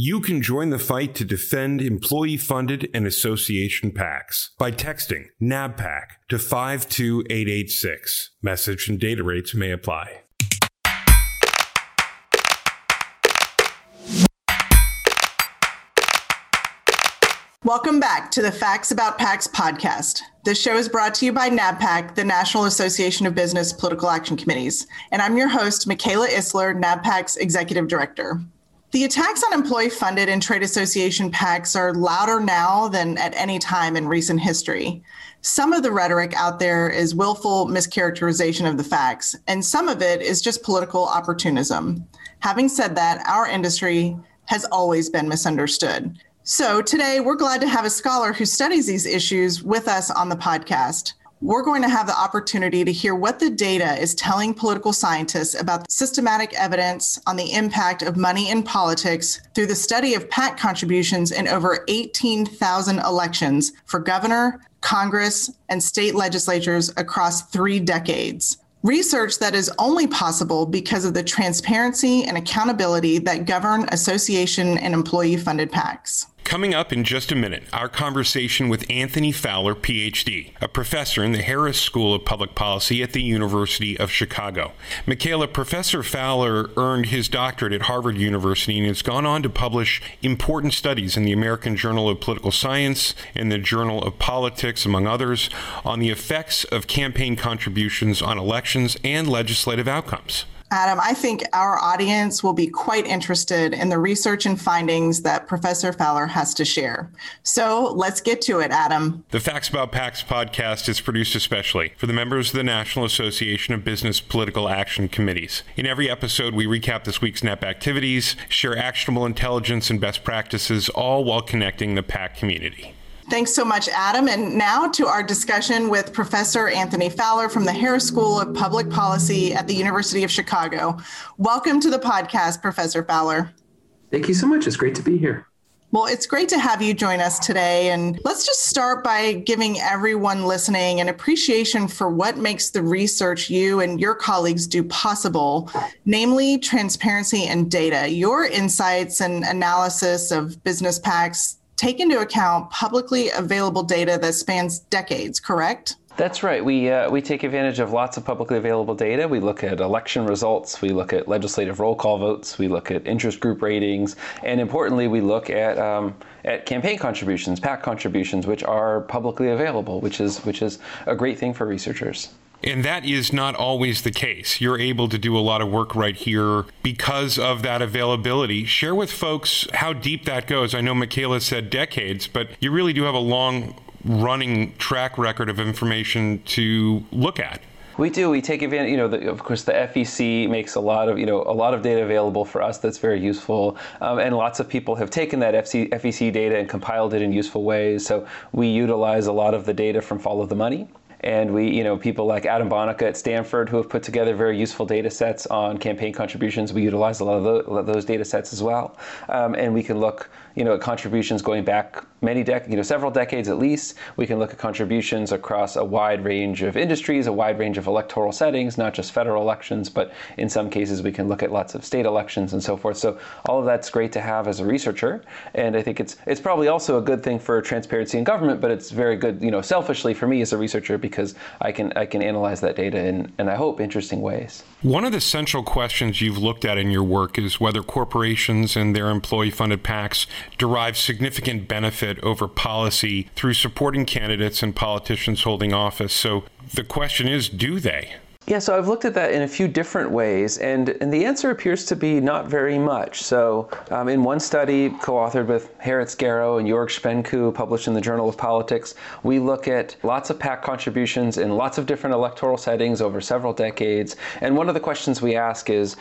You can join the fight to defend employee funded and association PACs by texting NABPAC to 52886. Message and data rates may apply. Welcome back to the Facts About PACs podcast. This show is brought to you by NABPAC, the National Association of Business Political Action Committees. And I'm your host, Michaela Isler, NABPAC's Executive Director. The attacks on employee funded and trade association PACs are louder now than at any time in recent history. Some of the rhetoric out there is willful mischaracterization of the facts, and some of it is just political opportunism. Having said that, our industry has always been misunderstood. So today, we're glad to have a scholar who studies these issues with us on the podcast we're going to have the opportunity to hear what the data is telling political scientists about systematic evidence on the impact of money in politics through the study of PAC contributions in over 18,000 elections for governor, Congress, and state legislatures across three decades. Research that is only possible because of the transparency and accountability that govern association and employee funded PACs. Coming up in just a minute, our conversation with Anthony Fowler, PhD, a professor in the Harris School of Public Policy at the University of Chicago. Michaela, Professor Fowler earned his doctorate at Harvard University and has gone on to publish important studies in the American Journal of Political Science and the Journal of Politics, among others, on the effects of campaign contributions on elections and legislative outcomes. Adam, I think our audience will be quite interested in the research and findings that Professor Fowler has to share. So let's get to it, Adam. The Facts About PACs podcast is produced especially for the members of the National Association of Business Political Action Committees. In every episode, we recap this week's NAP activities, share actionable intelligence and best practices, all while connecting the PAC community. Thanks so much, Adam. And now to our discussion with Professor Anthony Fowler from the Harris School of Public Policy at the University of Chicago. Welcome to the podcast, Professor Fowler. Thank you so much. It's great to be here. Well, it's great to have you join us today. And let's just start by giving everyone listening an appreciation for what makes the research you and your colleagues do possible, namely transparency and data. Your insights and analysis of business PACs take into account publicly available data that spans decades, correct? That's right. We, uh, we take advantage of lots of publicly available data. We look at election results, we look at legislative roll call votes, we look at interest group ratings, and importantly, we look at, um, at campaign contributions, PAC contributions, which are publicly available, which is, which is a great thing for researchers. And that is not always the case. You're able to do a lot of work right here because of that availability. Share with folks how deep that goes. I know Michaela said decades, but you really do have a long running track record of information to look at. We do. We take advantage. You know, the, of course, the FEC makes a lot of you know a lot of data available for us. That's very useful, um, and lots of people have taken that FEC data and compiled it in useful ways. So we utilize a lot of the data from Follow the Money, and we, you know, people like Adam Bonica at Stanford who have put together very useful data sets on campaign contributions. We utilize a lot of, those data sets as well. Um, and we can look, you know, at contributions going back many dec- you know, several decades at least. We can look at contributions across a wide range of industries, a wide range of electoral settings, not just federal elections, but in some cases we can look at lots of state elections and so forth. So all of that's great to have as a researcher, and I think it's it's probably also a good thing for transparency in government, but it's very good, you know, selfishly for me as a researcher because I can I can analyze that data in, and I hope interesting ways. One of the central questions you've looked at in your work is whether corporations and their employee-funded PACs derive significant benefit over policy through supporting candidates and politicians holding office. So the question is do they? Yeah, so I've looked at that in a few different ways, and, and the answer appears to be not very much. So, um, in one study co authored with Haritz Garro and Jörg Spenkuch, published in the Journal of Politics, we look at lots of PAC contributions in lots of different electoral settings over several decades. And one of the questions we ask is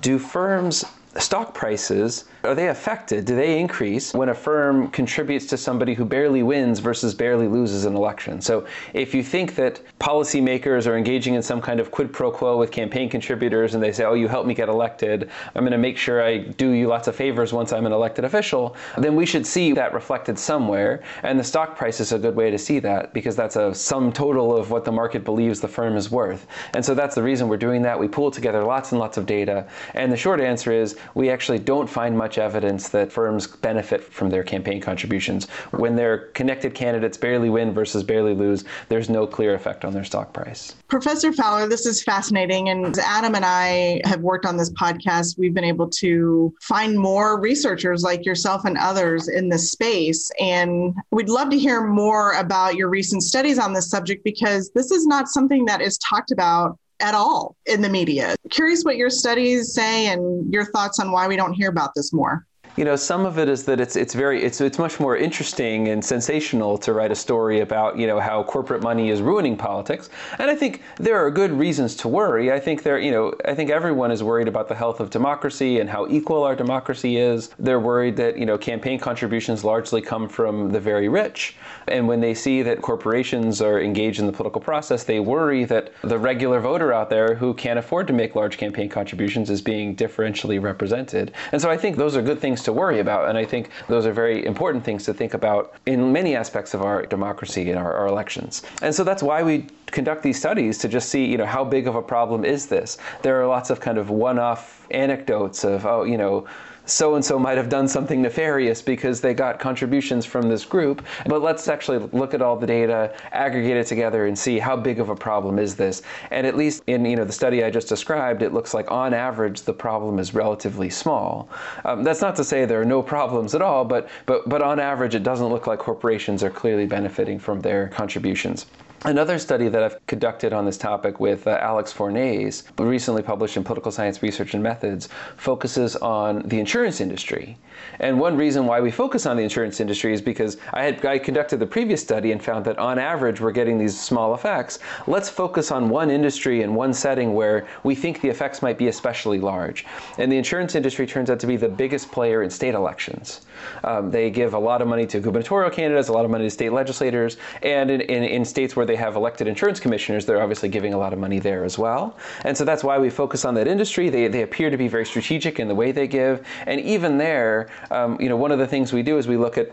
Do firms stock prices are they affected? Do they increase when a firm contributes to somebody who barely wins versus barely loses an election? So if you think that policymakers are engaging in some kind of quid pro quo with campaign contributors and they say oh you helped me get elected. I'm going to make sure i do you lots of favors once i'm an elected official then we should see that reflected somewhere. And the stock price is a good way to see that because that's a sum total of what the market believes the firm is worth. And so that's the reason we're doing that. We pull together lots and lots of data. And the short answer is we actually don't find much evidence that firms benefit from their campaign contributions. When their connected candidates barely win versus barely lose, there's no clear effect on their stock price. Professor Fowler, this is fascinating. And Adam and I have worked on this podcast. We've been able to find more researchers like yourself and others in this space. And we'd love to hear more about your recent studies on this subject because this is not something that is talked about at all in the media. Curious what your studies say and your thoughts on why we don't hear about this more you know, some of it is that it's it's very it's it's much more interesting and sensational to write a story about you know how corporate money is ruining politics, and I think there are good reasons to worry. I think there you know I think everyone is worried about the health of democracy and how equal our democracy is. They're worried that you know campaign contributions largely come from the very rich, and when they see that corporations are engaged in the political process, they worry that the regular voter out there who can't afford to make large campaign contributions is being differentially represented. And so I think those are good things things to worry about. And I think those are very important things to think about in many aspects of our democracy and our, our elections. And so that's why we conduct these studies to just see, you know, how big of a problem is this? There are lots of kind of one-off anecdotes of, oh, you know, so and so might have done something nefarious because they got contributions from this group. But let's actually look at all the data, aggregate it together, and see how big of a problem is this. And at least in you know the study I just described, it looks like on average the problem is relatively small. Um, that's not to say there are no problems at all, but but but on average it doesn't look like corporations are clearly benefiting from their contributions. Another study that I've conducted on this topic with uh, Alex Fouirnaies, recently published in Political Science Research and Methods, focuses on the insurance industry. And one reason why we focus on the insurance industry is because I had I conducted the previous study and found that on average we're getting these small effects. Let's focus on one industry and one setting where we think the effects might be especially large. And the insurance industry turns out to be the biggest player in state elections. Um, they give a lot of money to gubernatorial candidates, a lot of money to state legislators, and in, in, in states where they have elected insurance commissioners, they're obviously giving a lot of money there as well. And so that's why we focus on that industry. They, they appear to be very strategic in the way they give. And even there, um, you know, one of the things we do is we look at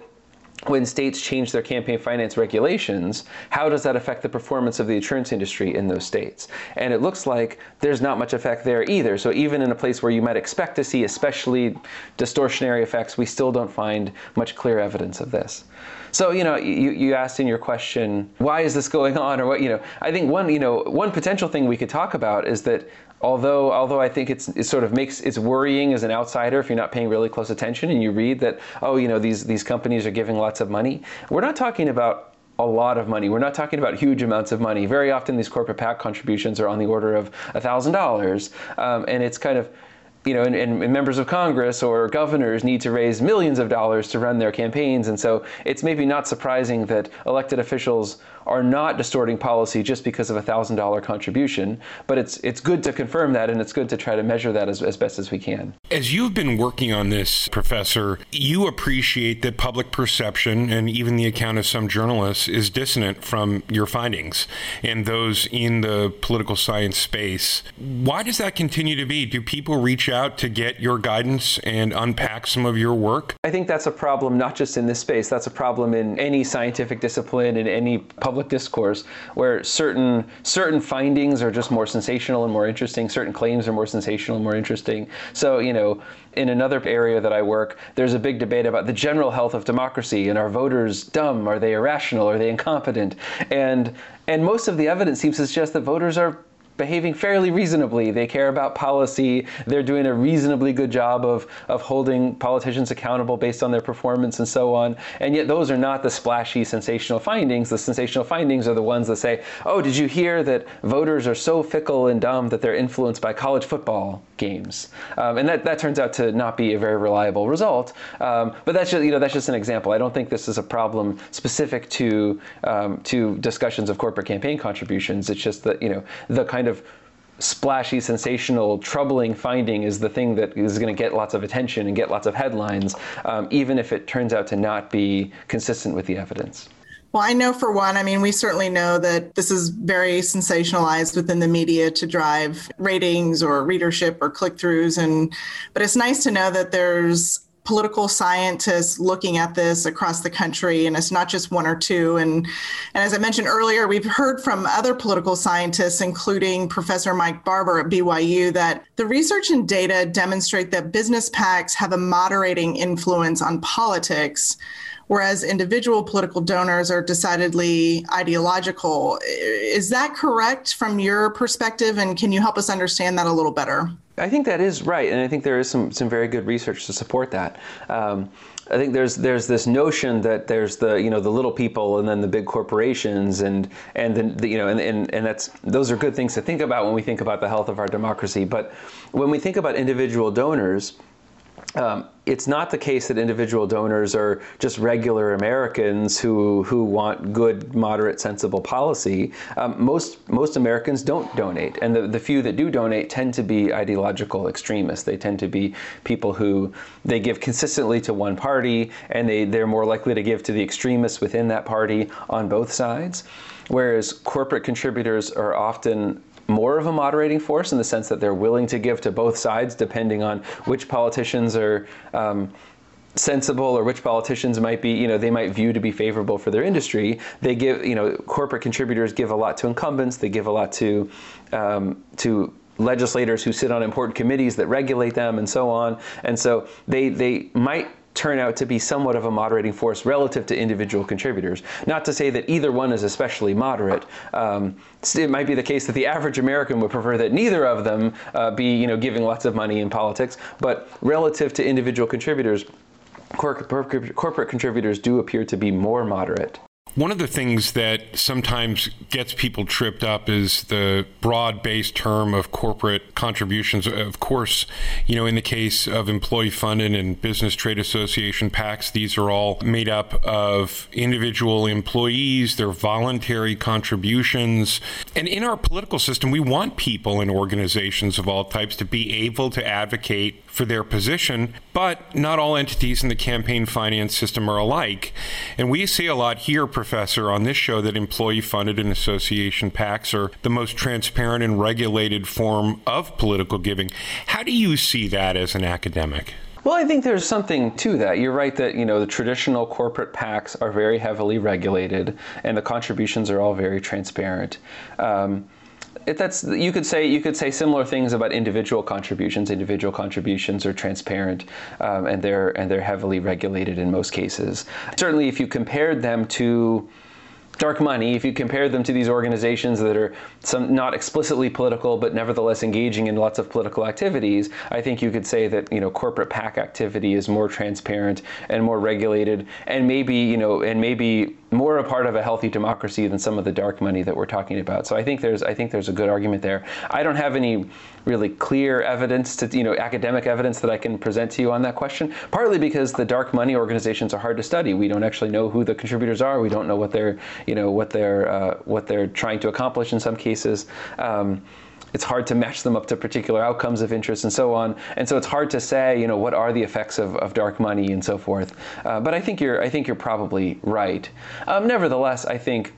when states change their campaign finance regulations, how does that affect the performance of the insurance industry in those states? And it looks like there's not much effect there either. So even in a place where you might expect to see especially distortionary effects, we still don't find much clear evidence of this. So, you know, you, you asked in your question, why is this going on or what, you know, I think one, you know, one potential thing we could talk about is that although although I think it's it sort of makes it's worrying as an outsider if you're not paying really close attention and you read that oh you know these these companies are giving lots of money we're not talking about a lot of money. We're not talking about huge amounts of money. Very often, these corporate PAC contributions are on the order of a $1,000. Um, and it's kind of, you know, and, and, members of Congress or governors need to raise millions of dollars to run their campaigns. And so it's maybe not surprising that elected officials are not distorting policy just because of a thousand dollar contribution. But it's it's good to confirm that, and it's good to try to measure that as, as best as we can. As you've been working on this, Professor, you appreciate that public perception and even the account of some journalists is dissonant from your findings and those in the political science space. Why does that continue to be? Do people reach out to get your guidance and unpack some of your work? I think that's a problem not just in this space. That's a problem in any scientific discipline in any public public discourse where certain certain findings are just more sensational and more interesting, certain claims are more sensational and more interesting. So, you know, in another area that I work, there's a big debate about the general health of democracy and are voters dumb? Are they irrational? Are they incompetent? And and most of the evidence seems to suggest that voters are behaving fairly reasonably. They care about policy. They're doing a reasonably good job of, of holding politicians accountable based on their performance and so on. And yet, those are not the splashy, sensational findings. The sensational findings are the ones that say, oh, did you hear that voters are so fickle and dumb that they're influenced by college football games? Um, and that, that turns out to not be a very reliable result. Um, but that's just, you know, that's just an example. I don't think this is a problem specific to, um, to discussions of corporate campaign contributions. It's just that, you know, the kind kind of splashy, sensational, troubling finding is the thing that is going to get lots of attention and get lots of headlines, um, even if it turns out to not be consistent with the evidence. Well, I know for one, I mean, we certainly know that this is very sensationalized within the media to drive ratings or readership or click throughs. And, but it's nice to know that there's political scientists looking at this across the country, and it's not just one or two. And, and as I mentioned earlier, we've heard from other political scientists, including Professor Mike Barber at BYU, that the research and data demonstrate that business PACs have a moderating influence on politics whereas individual political donors are decidedly ideological. Is that correct from your perspective? And can you help us understand that a little better? I think that is right, and I think there is some, some very good research to support that. Um, I think there's there's this notion that there's the you know the little people and then the big corporations and and then the, you know and, and and that's those are good things to think about when we think about the health of our democracy. But when we think about individual donors, um, it's not the case that individual donors are just regular Americans who who want good, moderate, sensible policy. Um, most most Americans don't donate, and the, the few that do donate tend to be ideological extremists. They tend to be people who they give consistently to one party, and they they're more likely to give to the extremists within that party on both sides. Whereas corporate contributors are often more of a moderating force in the sense that they're willing to give to both sides depending on which politicians are um, sensible or which politicians might be, you know, they might view to be favorable for their industry. They give, you know, corporate contributors give a lot to incumbents. They give a lot to um, to legislators who sit on important committees that regulate them and so on. And so they they might turn out to be somewhat of a moderating force relative to individual contributors. Not to say that either one is especially moderate. Um, it might be the case that the average American would prefer that neither of them uh, be, you know, giving lots of money in politics. But relative to individual contributors, corporate contributors do appear to be more moderate. One of the things that sometimes gets people tripped up is the broad based term of corporate contributions. Of course, you know, in the case of employee funded and business trade association PACs, these are all made up of individual employees, they're voluntary contributions. And in our political system, we want people and organizations of all types to be able to advocate for their position, but not all entities in the campaign finance system are alike. And we see a lot here, Professor, on this show that employee funded and association PACs are the most transparent and regulated form of political giving. How do you see that as an academic? Well, I think there's something to that. You're right that you know the traditional corporate PACs are very heavily regulated, and the contributions are all very transparent. Um, it, that's you could say you could say similar things about individual contributions. Individual contributions are transparent um, and they're and they're heavily regulated in most cases. Certainly, if you compared them to dark money, if you compare them to these organizations that are some not explicitly political but nevertheless engaging in lots of political activities, I think you could say that you know corporate PAC activity is more transparent and more regulated, and maybe you know and maybe more a part of a healthy democracy than some of the dark money that we're talking about. So I think there's I think there's a good argument there. I don't have any really clear evidence to you know academic evidence that I can present to you on that question. Partly because the dark money organizations are hard to study. We don't actually know who the contributors are. We don't know what they're you know what they're uh, what they're trying to accomplish in some cases. Um, it's hard to match them up to particular outcomes of interest and so on. And so it's hard to say, you know, what are the effects of, of dark money and so forth. Uh, but I think you're I think you're probably right. Um, nevertheless, I think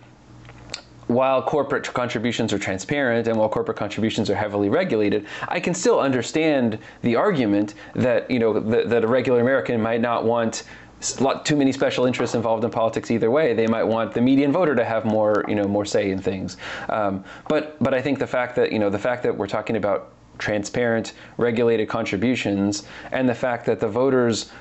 while corporate contributions are transparent and while corporate contributions are heavily regulated, I can still understand the argument that you know that, that a regular American might not want too many special interests involved in politics either way. They might want the median voter to have more, you know, more say in things. Um, but but I think the fact that you know the fact that we're talking about transparent, regulated contributions, and the fact that the voters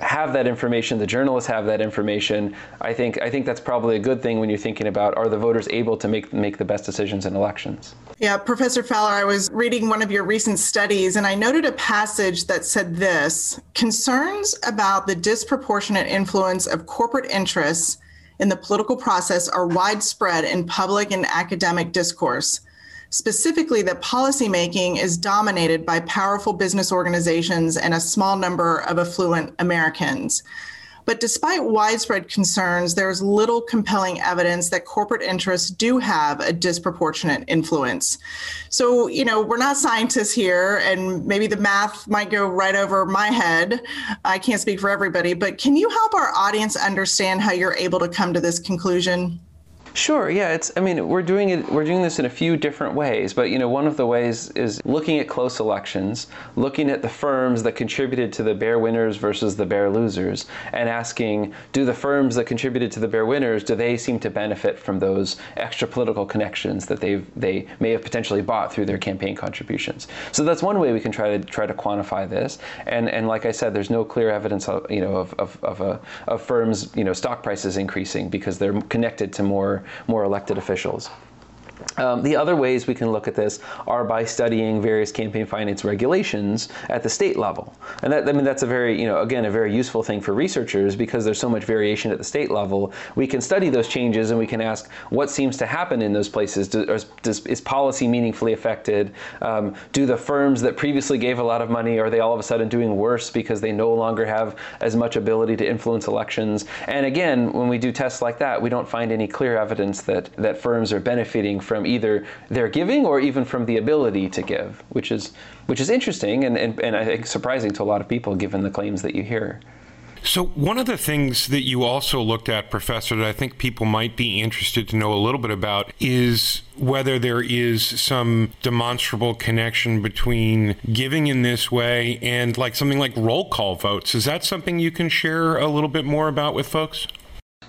have that information, the journalists have that information. I think I think that's probably a good thing when you're thinking about are the voters able to make make the best decisions in elections. Yeah, Professor Fowler, I was reading one of your recent studies and I noted a passage that said this, concerns about the disproportionate influence of corporate interests in the political process are widespread in public and academic discourse specifically that policymaking is dominated by powerful business organizations and a small number of affluent Americans. But despite widespread concerns, there's little compelling evidence that corporate interests do have a disproportionate influence. So, you know, we're not scientists here, and maybe the math might go right over my head. I can't speak for everybody, but can you help our audience understand how you're able to come to this conclusion? Sure. Yeah. It's. I mean, we're doing it. We're doing this in a few different ways. But you know, one of the ways is looking at close elections, looking at the firms that contributed to the bare winners versus the bare losers, and asking, do the firms that contributed to the bare winners, do they seem to benefit from those extra political connections that they they may have potentially bought through their campaign contributions? So that's one way we can try to try to quantify this. And and like I said, there's no clear evidence, of, you know, of of of, a, of firms, you know, stock prices increasing because they're connected to more more elected officials. Um, the other ways we can look at this are by studying various campaign finance regulations at the state level, and that I mean that's a very you know again a very useful thing for researchers because there's so much variation at the state level. We can study those changes and we can ask what seems to happen in those places. Does, is policy meaningfully affected? Um, do the firms that previously gave a lot of money are they all of a sudden doing worse because they no longer have as much ability to influence elections? And again, when we do tests like that, we don't find any clear evidence that that firms are benefiting from either their giving or even from the ability to give, which is which is interesting and, and, and I think surprising to a lot of people given the claims that you hear. So, one of the things that you also looked at, Professor, that I think people might be interested to know a little bit about is whether there is some demonstrable connection between giving in this way and like something like roll call votes. Is that something you can share a little bit more about with folks?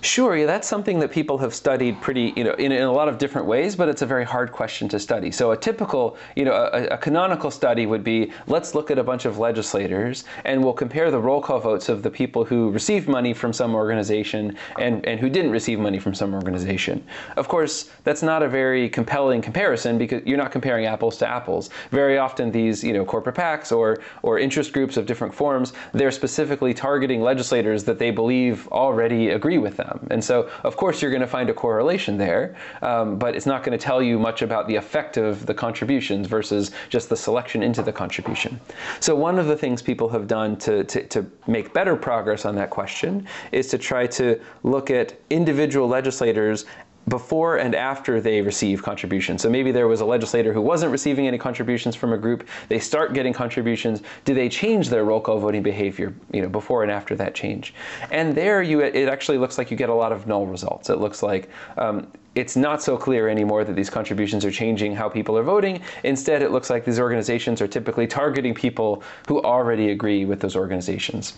Sure, yeah, that's something that people have studied pretty, you know, in, in, a lot of different ways, but it's a very hard question to study. So a typical, you know, a, a, canonical study would be let's look at a bunch of legislators and we'll compare the roll call votes of the people who received money from some organization and, and who didn't receive money from some organization. Of course, that's not a very compelling comparison because you're not comparing apples to apples. Very often these, you know, corporate PACs or, or interest groups of different forms, they're specifically targeting legislators that they believe already agree with them them. And so, of course, you're going to find a correlation there, um, but it's not going to tell you much about the effect of the contributions versus just the selection into the contribution. So, one of the things people have done to, to, to make better progress on that question is to try to look at individual legislators before and after they receive contributions. So maybe there was a legislator who wasn't receiving any contributions from a group. They start getting contributions. Do they change their roll call voting behavior, you know, before and after that change? And there, you it actually looks like you get a lot of null results. It looks like um, it's not so clear anymore that these contributions are changing how people are voting. Instead, it looks like these organizations are typically targeting people who already agree with those organizations.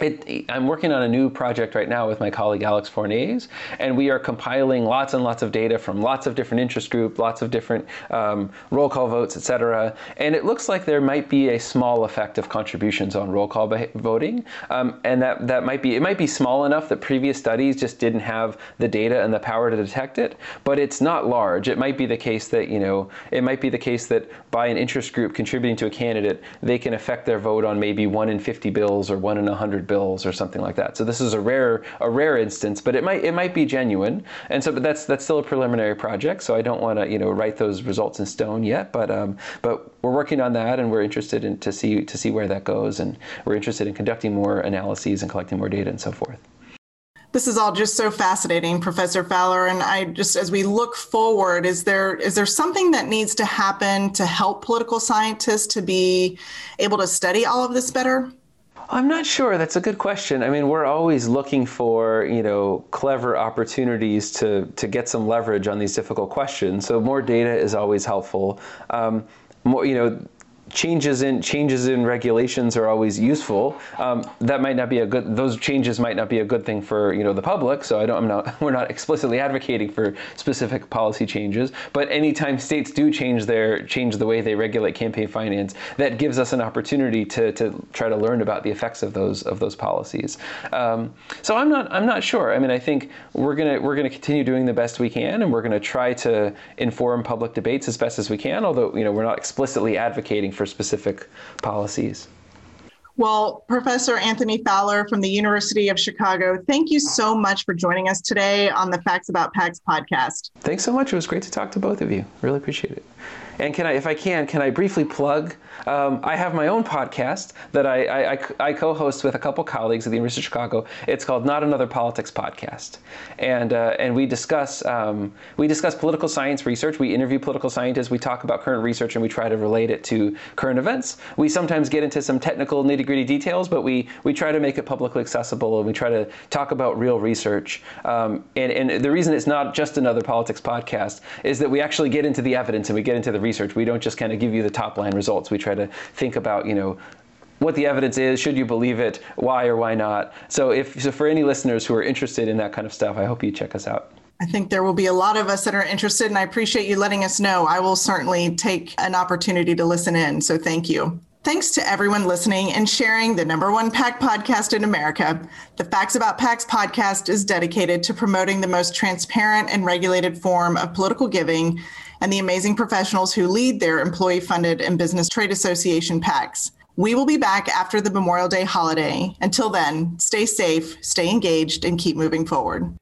It, I'm working on a new project right now with my colleague Alex Fouirnaies, and we are compiling lots and lots of data from lots of different interest groups, lots of different um, roll call votes, et cetera. And it looks like there might be a small effect of contributions on roll call voting, um, and that that might be it might be small enough that previous studies just didn't have the data and the power to detect it, but it's not large. It might be the case that you know it might be the case that by an interest group contributing to a candidate, they can affect their vote on maybe one in 50 bills or one in 100 bills or something like that. So this is a rare a rare instance, but it might it might be genuine. And so, but that's that's still a preliminary project. So I don't want to you know write those results in stone yet. But um, but we're working on that, and we're interested in to see to see where that goes, and we're interested in conducting more analyses and collecting more data and so forth. This is all just so fascinating, Professor Fowler. And I just, as we look forward, is there is there something that needs to happen to help political scientists to be able to study all of this better? I'm not sure. That's a good question. I mean, we're always looking for, you know, clever opportunities to, to get some leverage on these difficult questions. So more data is always helpful. Um, more, you know, changes in changes in regulations are always useful. Um, that might not be a good; those changes might not be a good thing for you know the public. So I don't. I'm not. We're not explicitly advocating for specific policy changes. But anytime states do change their change the way they regulate campaign finance, that gives us an opportunity to, to try to learn about the effects of those of those policies. Um, so I'm not. I'm not sure. I mean, I think we're gonna we're gonna continue doing the best we can, and we're gonna try to inform public debates as best as we can. Although you know we're not explicitly advocating for for specific policies. Well, Professor Anthony Fowler from the University of Chicago, thank you so much for joining us today on the Facts About PACs podcast. Thanks so much. It was great to talk to both of you. Really appreciate it. And can I, if I can, can I briefly plug? Um, I have my own podcast that I, I, I, co-host with a couple colleagues at the University of Chicago. It's called Not Another Politics Podcast, and uh, and we discuss um, we discuss political science research. We interview political scientists. We talk about current research, and we try to relate it to current events. We sometimes get into some technical nitty-gritty details, but we we try to make it publicly accessible, and we try to talk about real research. Um, and and the reason it's not just another politics podcast is that we actually get into the evidence and we get into the research. We don't just kind of give you the top line results. We try to think about, you know, what the evidence is, should you believe it, why or why not. So if so for any listeners who are interested in that kind of stuff, I hope you check us out. I think there will be a lot of us that are interested, and I appreciate you letting us know. I will certainly take an opportunity to listen in. So thank you. Thanks to everyone listening and sharing the number one PAC podcast in America. The Facts About PACs podcast is dedicated to promoting the most transparent and regulated form of political giving and the amazing professionals who lead their employee funded and business trade association PACs. We will be back after the Memorial Day holiday. Until then, stay safe, stay engaged, and keep moving forward.